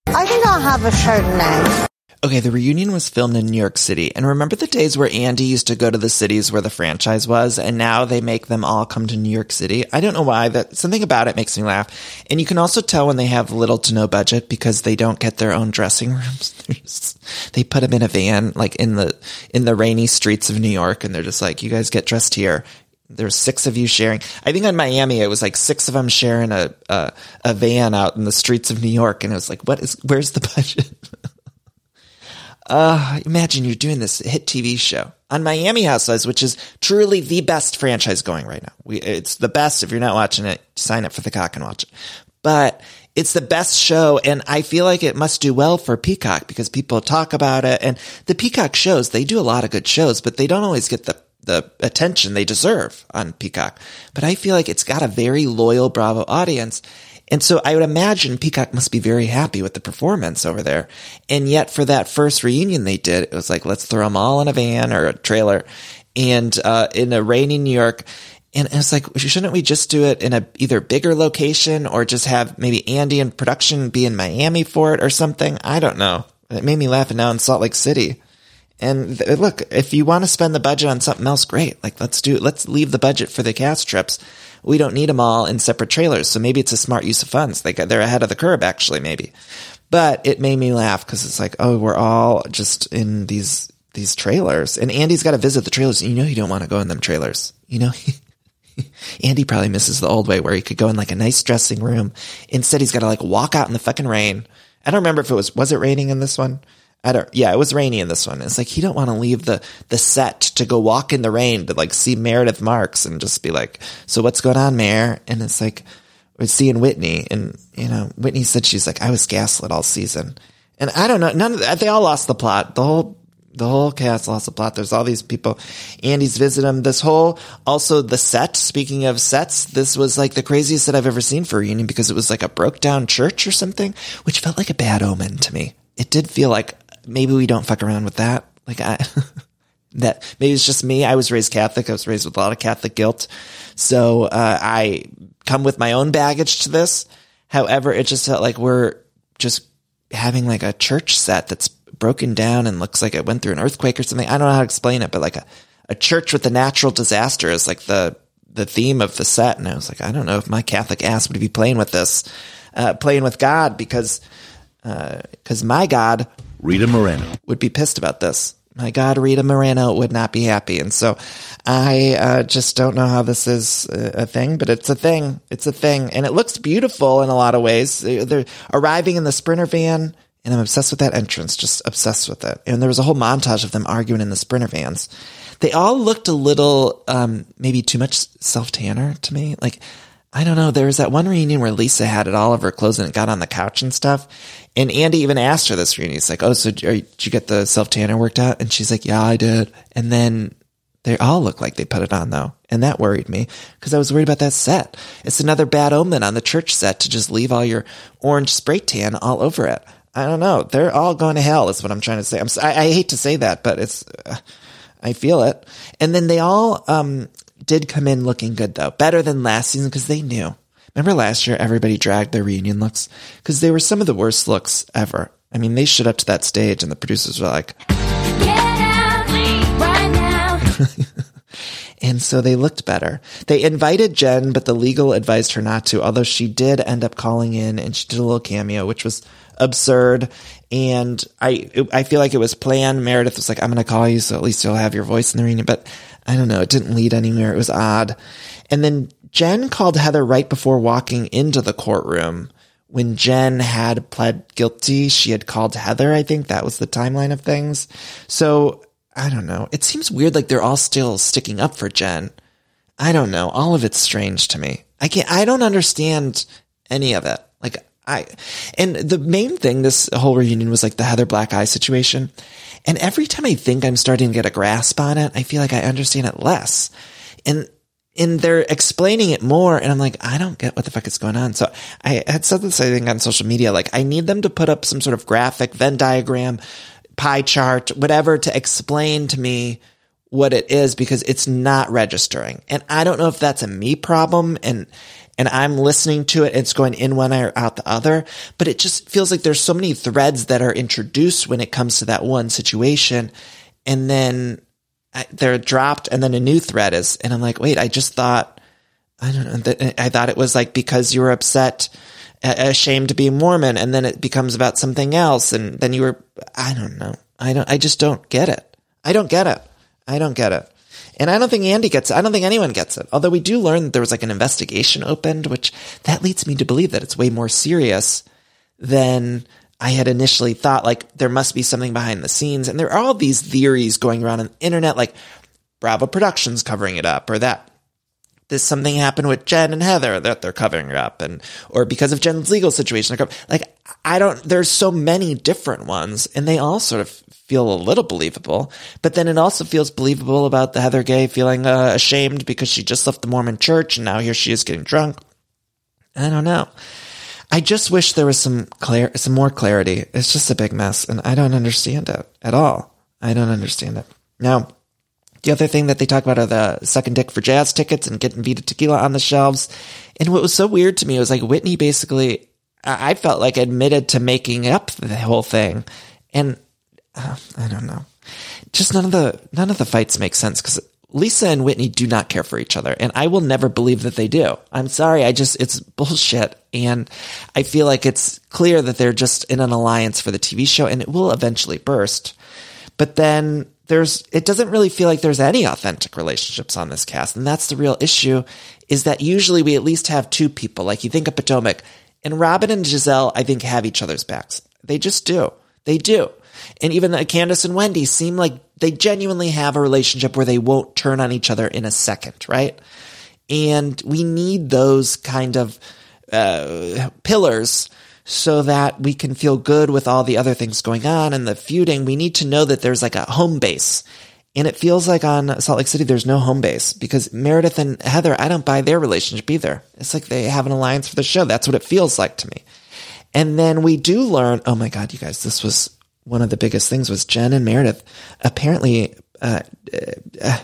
I think I'll have a Chardonnay. Okay, the reunion was filmed in New York City. And remember the days where Andy used to go to the cities where the franchise was and now they make them all come to New York City? I don't know why that something about it makes me laugh. And you can also tell when they have little to no budget because they don't get their own dressing rooms. they put them in a van like in the in the rainy streets of New York and they're just like you guys get dressed here. There's six of you sharing. I think on Miami it was like six of them sharing a a, a van out in the streets of New York and it was like what is where's the budget? Uh, imagine you're doing this hit TV show on Miami Housewives, which is truly the best franchise going right now. We, it's the best. If you're not watching it, sign up for Peacock and watch it. But it's the best show. And I feel like it must do well for Peacock because people talk about it and the Peacock shows, they do a lot of good shows, but they don't always get the the attention they deserve on Peacock. But I feel like it's got a very loyal Bravo audience. And so I would imagine Peacock must be very happy with the performance over there. And yet for that first reunion they did, it was like, let's throw them all in a van or a trailer and, uh, in a rainy New York. And it's like, shouldn't we just do it in a either bigger location or just have maybe Andy and production be in Miami for it or something? I don't know. It made me laugh. And now in Salt Lake City. And th- look, if you want to spend the budget on something else, great. Like let's do, let's leave the budget for the cast trips we don't need them all in separate trailers. So maybe it's a smart use of funds. They they're ahead of the curve, actually, maybe. But it made me laugh because it's like, oh, we're all just in these these trailers, and Andy's got to visit the trailers. You know, you don't want to go in them trailers. You know, Andy probably misses the old way where he could go in like a nice dressing room. Instead, he's got to like walk out in the fucking rain. I don't remember if it was was it raining in this one. I don't, yeah, it was rainy in this one. It's like, he don't want to leave the, the set to go walk in the rain to like see Meredith Marks and just be like, so what's going on, Mayor? And it's like, we're seeing Whitney and, you know, Whitney said she's like, I was gaslit all season. And I don't know, none of that, they all lost the plot. The whole, the whole cast lost the plot. There's all these people. Andy's visiting. This whole, also the set, speaking of sets, this was like the craziest that I've ever seen for a reunion because it was like a broke down church or something, which felt like a bad omen to me. It did feel like maybe we don't fuck around with that. Like I, that maybe it's just me. I was raised Catholic. I was raised with a lot of Catholic guilt. So, uh, I come with my own baggage to this. However, it just felt like we're just having like a church set that's broken down and looks like it went through an earthquake or something. I don't know how to explain it, but like a, a church with a natural disaster is like the, the theme of the set. And I was like, I don't know if my Catholic ass would be playing with this, uh, playing with God because, uh, cause my God Rita Moreno would be pissed about this. My God, Rita Moreno would not be happy. And so I uh, just don't know how this is a thing, but it's a thing. It's a thing. And it looks beautiful in a lot of ways. They're arriving in the Sprinter van And I'm obsessed with that entrance, just obsessed with it. And there was a whole montage of them arguing in the sprinter vans. They all looked a little, um, maybe too much self tanner to me. Like, I don't know. There was that one reunion where Lisa had it all of her clothes and it got on the couch and stuff. And Andy even asked her this reunion. He's like, "Oh, so did you get the self tanner worked out?" And she's like, "Yeah, I did." And then they all look like they put it on though, and that worried me because I was worried about that set. It's another bad omen on the church set to just leave all your orange spray tan all over it. I don't know. They're all going to hell, is what I'm trying to say. I'm, I, I hate to say that, but it's. Uh, I feel it. And then they all um, did come in looking good though, better than last season because they knew. Remember last year, everybody dragged their reunion looks because they were some of the worst looks ever. I mean, they showed up to that stage and the producers were like, and so they looked better. They invited Jen, but the legal advised her not to, although she did end up calling in and she did a little cameo, which was absurd. And I, I feel like it was planned. Meredith was like, I'm going to call you so at least you'll have your voice in the reunion. But I don't know. It didn't lead anywhere. It was odd. And then Jen called Heather right before walking into the courtroom. When Jen had pled guilty, she had called Heather. I think that was the timeline of things. So I don't know. It seems weird like they're all still sticking up for Jen. I don't know. All of it's strange to me. I can't, I don't understand any of it. Like I, and the main thing this whole reunion was like the Heather Black Eye situation. And every time I think I'm starting to get a grasp on it, I feel like I understand it less. And and they're explaining it more and I'm like, I don't get what the fuck is going on. So I had said this, I think, on social media, like I need them to put up some sort of graphic, Venn diagram, pie chart, whatever to explain to me what it is because it's not registering. And I don't know if that's a me problem and and I'm listening to it. It's going in one ear out the other, but it just feels like there's so many threads that are introduced when it comes to that one situation. And then they're dropped and then a new thread is, and I'm like, wait, I just thought, I don't know, I thought it was like because you were upset, ashamed to be Mormon and then it becomes about something else. And then you were, I don't know. I don't, I just don't get it. I don't get it. I don't get it. And I don't think Andy gets it. I don't think anyone gets it. Although we do learn that there was like an investigation opened, which that leads me to believe that it's way more serious than I had initially thought. Like there must be something behind the scenes. And there are all these theories going around on the internet, like Bravo Productions covering it up or that this something happened with Jen and Heather that they're covering it up and or because of Jen's legal situation. Like I don't there's so many different ones and they all sort of feel a little believable, but then it also feels believable about the Heather Gay feeling uh, ashamed because she just left the Mormon church and now here she is getting drunk. I don't know. I just wish there was some clear some more clarity. It's just a big mess and I don't understand it at all. I don't understand it. Now, the other thing that they talk about are the second dick for jazz tickets and getting Vida tequila on the shelves. And what was so weird to me was like Whitney basically, I felt like admitted to making up the whole thing. And uh, I don't know. Just none of the, none of the fights make sense because Lisa and Whitney do not care for each other. And I will never believe that they do. I'm sorry. I just, it's bullshit. And I feel like it's clear that they're just in an alliance for the TV show and it will eventually burst. But then there's it doesn't really feel like there's any authentic relationships on this cast and that's the real issue is that usually we at least have two people like you think of potomac and Robyn and Gizelle, i think have each other's backs they just do they do and even Candiace and wendy seem like they genuinely have a relationship where they won't turn on each other in a second right and we need those kind of uh, pillars so that we can feel good with all the other things going on and the feuding. We need to know that there's like a home base. And it feels like on Salt Lake City, there's no home base because Meredith and Heather, I don't buy their relationship either. It's like they have an alliance for the show. That's what it feels like to me. And then we do learn, oh my God, you guys, this was one of the biggest things was Jen and Meredith apparently, uh, uh,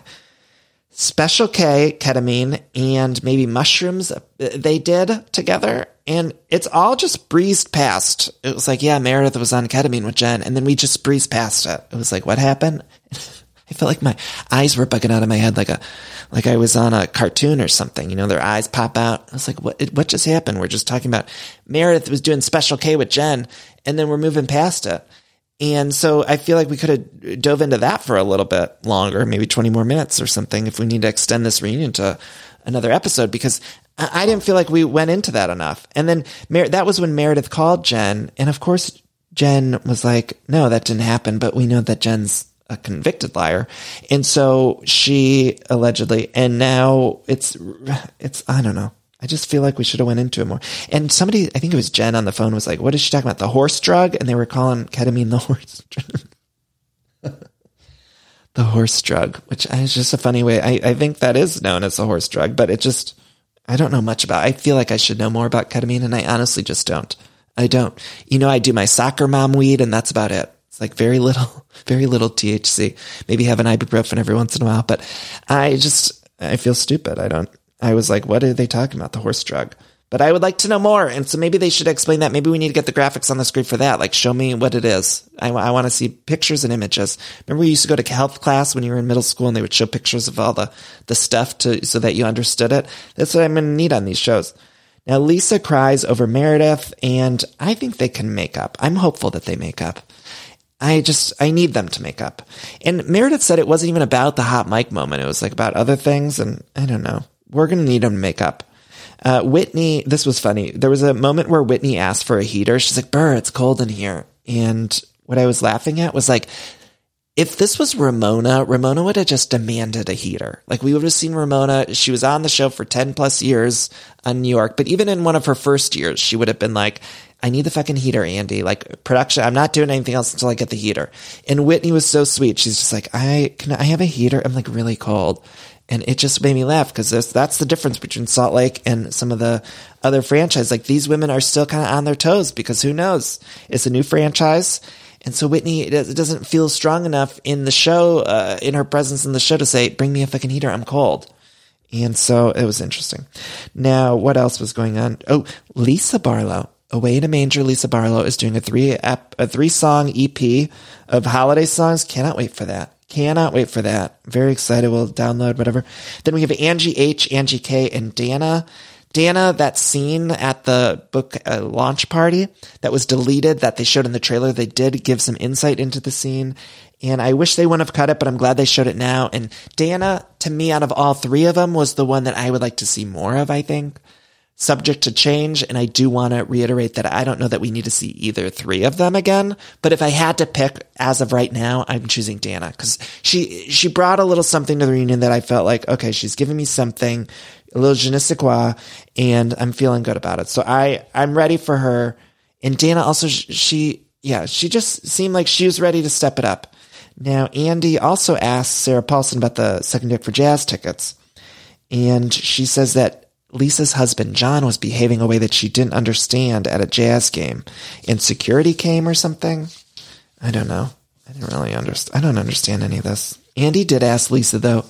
Special K, ketamine, and maybe mushrooms uh, they did together. And it's all just breezed past. It was like, yeah, Meredith was on ketamine with Jen. And then we just breezed past it. It was like, what happened? I felt like my eyes were bugging out of my head like a, like I was on a cartoon or something. You know, their eyes pop out. I was like, what, what just happened? We're just talking about Meredith was doing Special K with Jen and then we're moving past it. And so I feel like we could have dove into that for a little bit longer, maybe 20 more minutes or something if we need to extend this reunion to another episode because I didn't feel like we went into that enough. And then Mer- that was when Meredith called Jen. And of course, Jen was like, no, that didn't happen, but we know that Jen's a convicted liar. And so she allegedly, and now it's, it's, I don't know. I just feel like we should have went into it more. And somebody, I think it was Jen on the phone was like, what is she talking about? The horse drug? And they were calling ketamine the horse drug. the horse drug, which is just a funny way. I, I think that is known as the horse drug, but it just, I don't know much about. I feel like I should know more about ketamine and I honestly just don't. I don't. You know, I do my soccer mom weed and that's about it. It's like very little, very little THC. Maybe have an ibuprofen every once in a while, but I just, I feel stupid. I don't, I was like, what are they talking about? The horse drug. But I would like to know more. And so maybe they should explain that. Maybe we need to get the graphics on the screen for that. Like, show me what it is. I, I want to see pictures and images. Remember we used to go to health class when you were in middle school and they would show pictures of all the, the stuff to, so that you understood it. That's what I'm going to need on these shows. Now, Lisa cries over Meredith and I think they can make up. I'm hopeful that they make up. I just, I need them to make up. And Meredith said it wasn't even about the hot mic moment. It was like about other things. And I don't know. We're going to need him to make up. Uh, Whitney, this was funny. There was a moment where Whitney asked for a heater. She's like, Burr, it's cold in here. And what I was laughing at was like, if this was Ramona, Ramona would have just demanded a heater. Like we would have seen Ramona. She was on the show for 10 plus years on New York, but even in one of her first years, she would have been like, I need the fucking heater, Andy. Like production, I'm not doing anything else until I get the heater. And Whitney was so sweet. She's just like, I can I have a heater? I'm like really cold. And it just made me laugh because that's the difference between Salt Lake and some of the other franchise. Like these women are still kind of on their toes because who knows? It's a new franchise. And so Whitney it doesn't feel strong enough in the show, uh, in her presence in the show to say, bring me a fucking heater. I'm cold. And so it was interesting. Now, what else was going on? Oh, Lisa Barlow. Away in a Manger, Lisa Barlow is doing a three ep, a three song EP of holiday songs. Cannot wait for that. Cannot wait for that. Very excited. We'll download whatever. Then we have Angie H, Angie K, and Dana. Dana, that scene at the book uh, launch party that was deleted that they showed in the trailer, they did give some insight into the scene. And I wish they wouldn't have cut it, but I'm glad they showed it now. And Dana, to me, out of all three of them, was the one that I would like to see more of, I think subject to change. And I do want to reiterate that I don't know that we need to see either three of them again. But if I had to pick as of right now, I'm choosing Dana because she, she brought a little something to the reunion that I felt like, okay, she's giving me something, a little je ne sais quoi, and I'm feeling good about it. So I, I'm ready for her. And Dana also, she, yeah, she just seemed like she was ready to step it up. Now, Andy also asked Sarah Paulson about the second deck for jazz tickets. And she says that Lisa's husband, John, was behaving a way that she didn't understand at a jazz game. And security came or something? I don't know. I didn't really understand. I don't understand any of this. Andy did ask Lisa, though.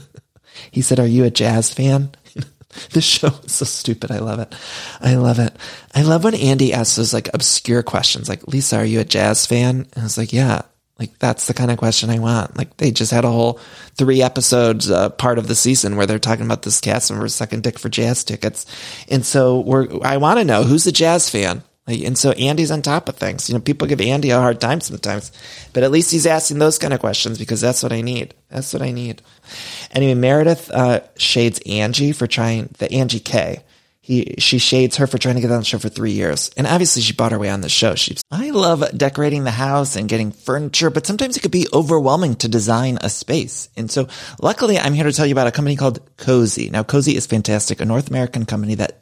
he said, Are you a jazz fan? this show is so stupid. I love it. I love it. I love when Andy asks those like obscure questions, like, Lisa, are you a jazz fan? And I was like, Yeah. Like that's the kind of question I want. Like they just had a whole three episodes uh, part of the season where they're talking about this cast we're second dick for jazz tickets, and so we're I want to know who's a jazz fan. Like, and so Andy's on top of things. You know, people give Andy a hard time sometimes, but at least he's asking those kind of questions because that's what I need. That's what I need. Anyway, Meredith uh, shades Angie for trying the Angie K he she shades her for trying to get on the show for three years. And obviously she bought her way on the show. She I love decorating the house and getting furniture, but sometimes it could be overwhelming to design a space. And so luckily I'm here to tell you about a company called Cozey. Now Cozey is fantastic, a North American company that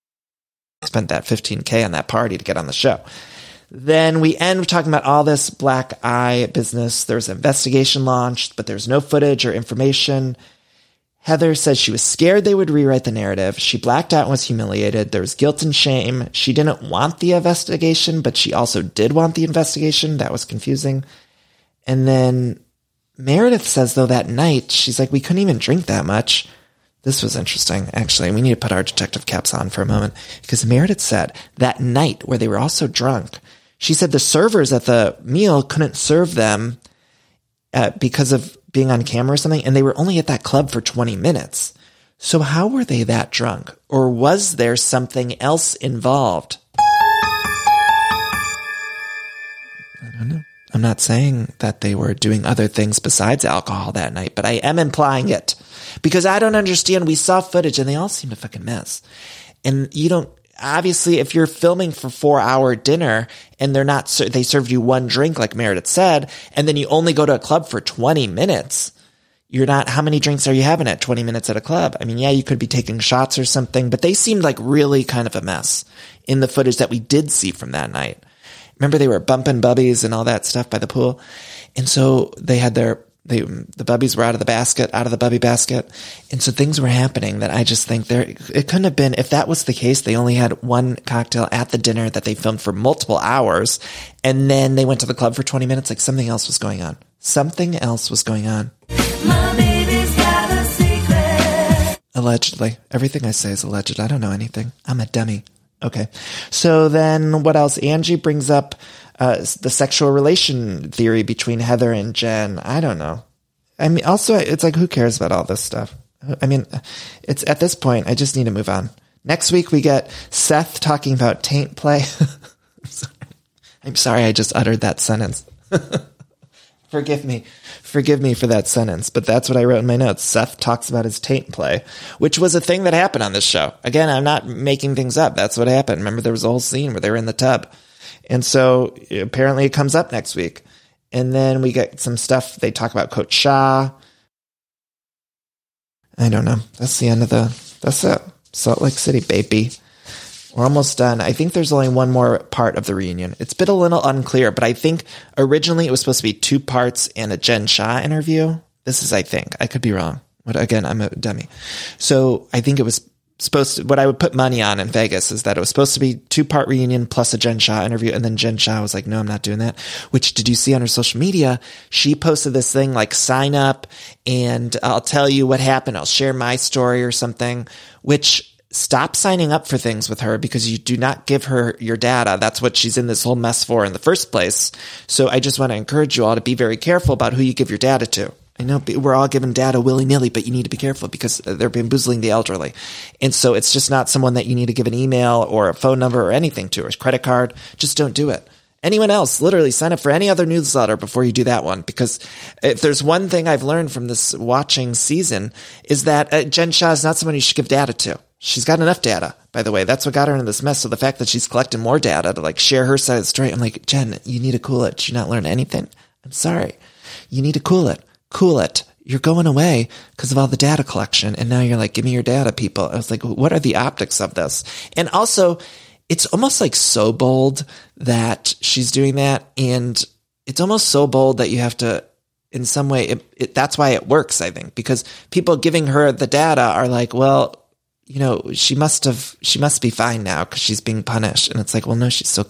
spent that 15K on that party to get on the show. Then we end talking about all this black eye business. There's an investigation launched, but there's no footage or information. Heather says she was scared they would rewrite the narrative. She blacked out and was humiliated. There was guilt and shame. She didn't want the investigation, but she also did want the investigation. That was confusing. And then Meredith says, though, that night, she's like, we couldn't even drink that much. This was interesting, actually. We need to put our detective caps on for a moment because Meredith said that night where they were all so drunk, she said the servers at the meal couldn't serve them uh, because of being on camera or something, and they were only at that club for 20 minutes. So how were they that drunk? Or was there something else involved? I don't know. I'm not saying that they were doing other things besides alcohol that night, but I am implying it because I don't understand. We saw footage and they all seem to fucking mess. And you don't, obviously, if you're filming for four hour dinner and they're not, they served you one drink, like Meredith said, and then you only go to a club for 20 minutes. You're not, how many drinks are you having at 20 minutes at a club? I mean, yeah, you could be taking shots or something, but they seemed like really kind of a mess in the footage that we did see from that night. Remember they were bumping bubbies and all that stuff by the pool. And so they had their, they, the bubbies were out of the basket, out of the bubby basket. And so things were happening that I just think there, it couldn't have been, if that was the case, they only had one cocktail at the dinner that they filmed for multiple hours. And then they went to the club for 20 minutes. Like something else was going on. Something else was going on. Allegedly. Everything I say is alleged. I don't know anything. I'm a dummy. Okay. So then what else? Angie brings up uh, the sexual relation theory between Heather and Jen. I don't know. I mean, also, it's like, who cares about all this stuff? I mean, it's at this point, I just need to move on. Next week, we get Seth talking about taint play. I'm, sorry. I'm sorry, I just uttered that sentence. Forgive me. Forgive me for that sentence, but that's what I wrote in my notes. Seth talks about his taint play, which was a thing that happened on this show. Again, I'm not making things up. That's what happened. Remember, there was a whole scene where they were in the tub. And so apparently it comes up next week. And then we get some stuff. They talk about Coach Shah. I don't know. That's the end of the, that's it. Salt Lake City, baby. We're almost done. I think there's only one more part of the reunion. It's been a little unclear, but I think originally it was supposed to be two parts and a Jen Shah interview. This is, I think, I could be wrong. But again, I'm a dummy. So I think it was supposed to, what I would put money on in Vegas is that it was supposed to be two part reunion plus a Jen Shah interview. And then Jen Shah was like, no, I'm not doing that. Which did you see on her social media? She posted this thing like sign up and I'll tell you what happened. I'll share my story or something, which stop signing up for things with her because you do not give her your data. That's what she's in this whole mess for in the first place. So I just want to encourage you all to be very careful about who you give your data to. I know we're all given data willy nilly, but you need to be careful because uh, they're bamboozling the elderly. And so it's just not someone that you need to give an email or a phone number or anything to or a credit card. Just don't do it. Anyone else, literally sign up for any other newsletter before you do that one. Because if there's one thing I've learned from this watching season is that uh, Jen Shah is not someone you should give data to. She's got enough data, by the way. That's what got her into this mess. So the fact that she's collecting more data to like share her side of the story, I'm like, Jen, you need to cool it. Did you not learn anything? I'm sorry. You need to cool it. Cool it. You're going away because of all the data collection. And now you're like, give me your data, people. I was like, what are the optics of this? And also, it's almost like so bold that she's doing that. And it's almost so bold that you have to, in some way, it, it, that's why it works, I think, because people giving her the data are like, well, you know, she must have, she must be fine now because she's being punished. And it's like, well, no, she's still,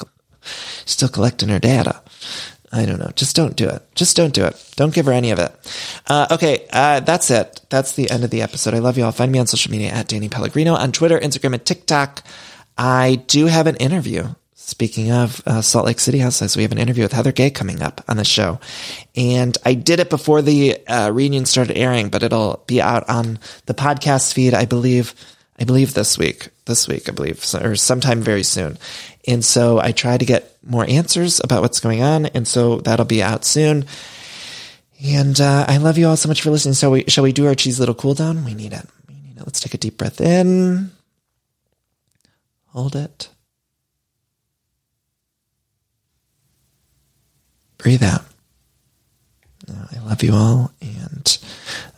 still collecting her data. I don't know. Just don't do it. Just don't do it. Don't give her any of it. Uh, okay. Uh, that's it. That's the end of the episode. I love you all. Find me on social media at Danny Pellegrino on Twitter, Instagram, and TikTok. I do have an interview. Speaking of uh, Salt Lake City Housewives, we have an interview with Heather Gay coming up on the show. And I did it before the uh, reunion started airing, but it'll be out on the podcast feed, I believe I believe this week, this week, I believe, or sometime very soon. And so I try to get more answers about what's going on. And so that'll be out soon. And uh, I love you all so much for listening. So we, shall we do our cheese little cool down? We need it. We need it. Let's take a deep breath in. Hold it. Breathe out. I love you all. And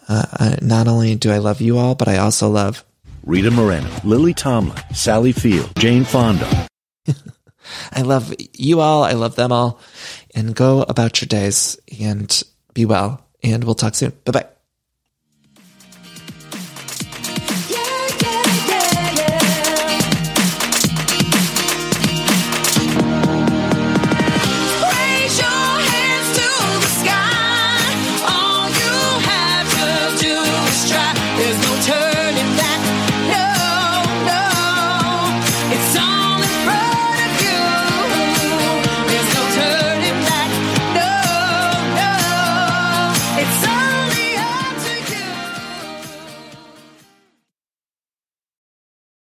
uh, I, not only do I love you all, but I also love Rita Moreno, Lily Tomlin, Sally Field, Jane Fonda. I love you all. I love them all. And go about your days and be well. And we'll talk soon. Bye bye.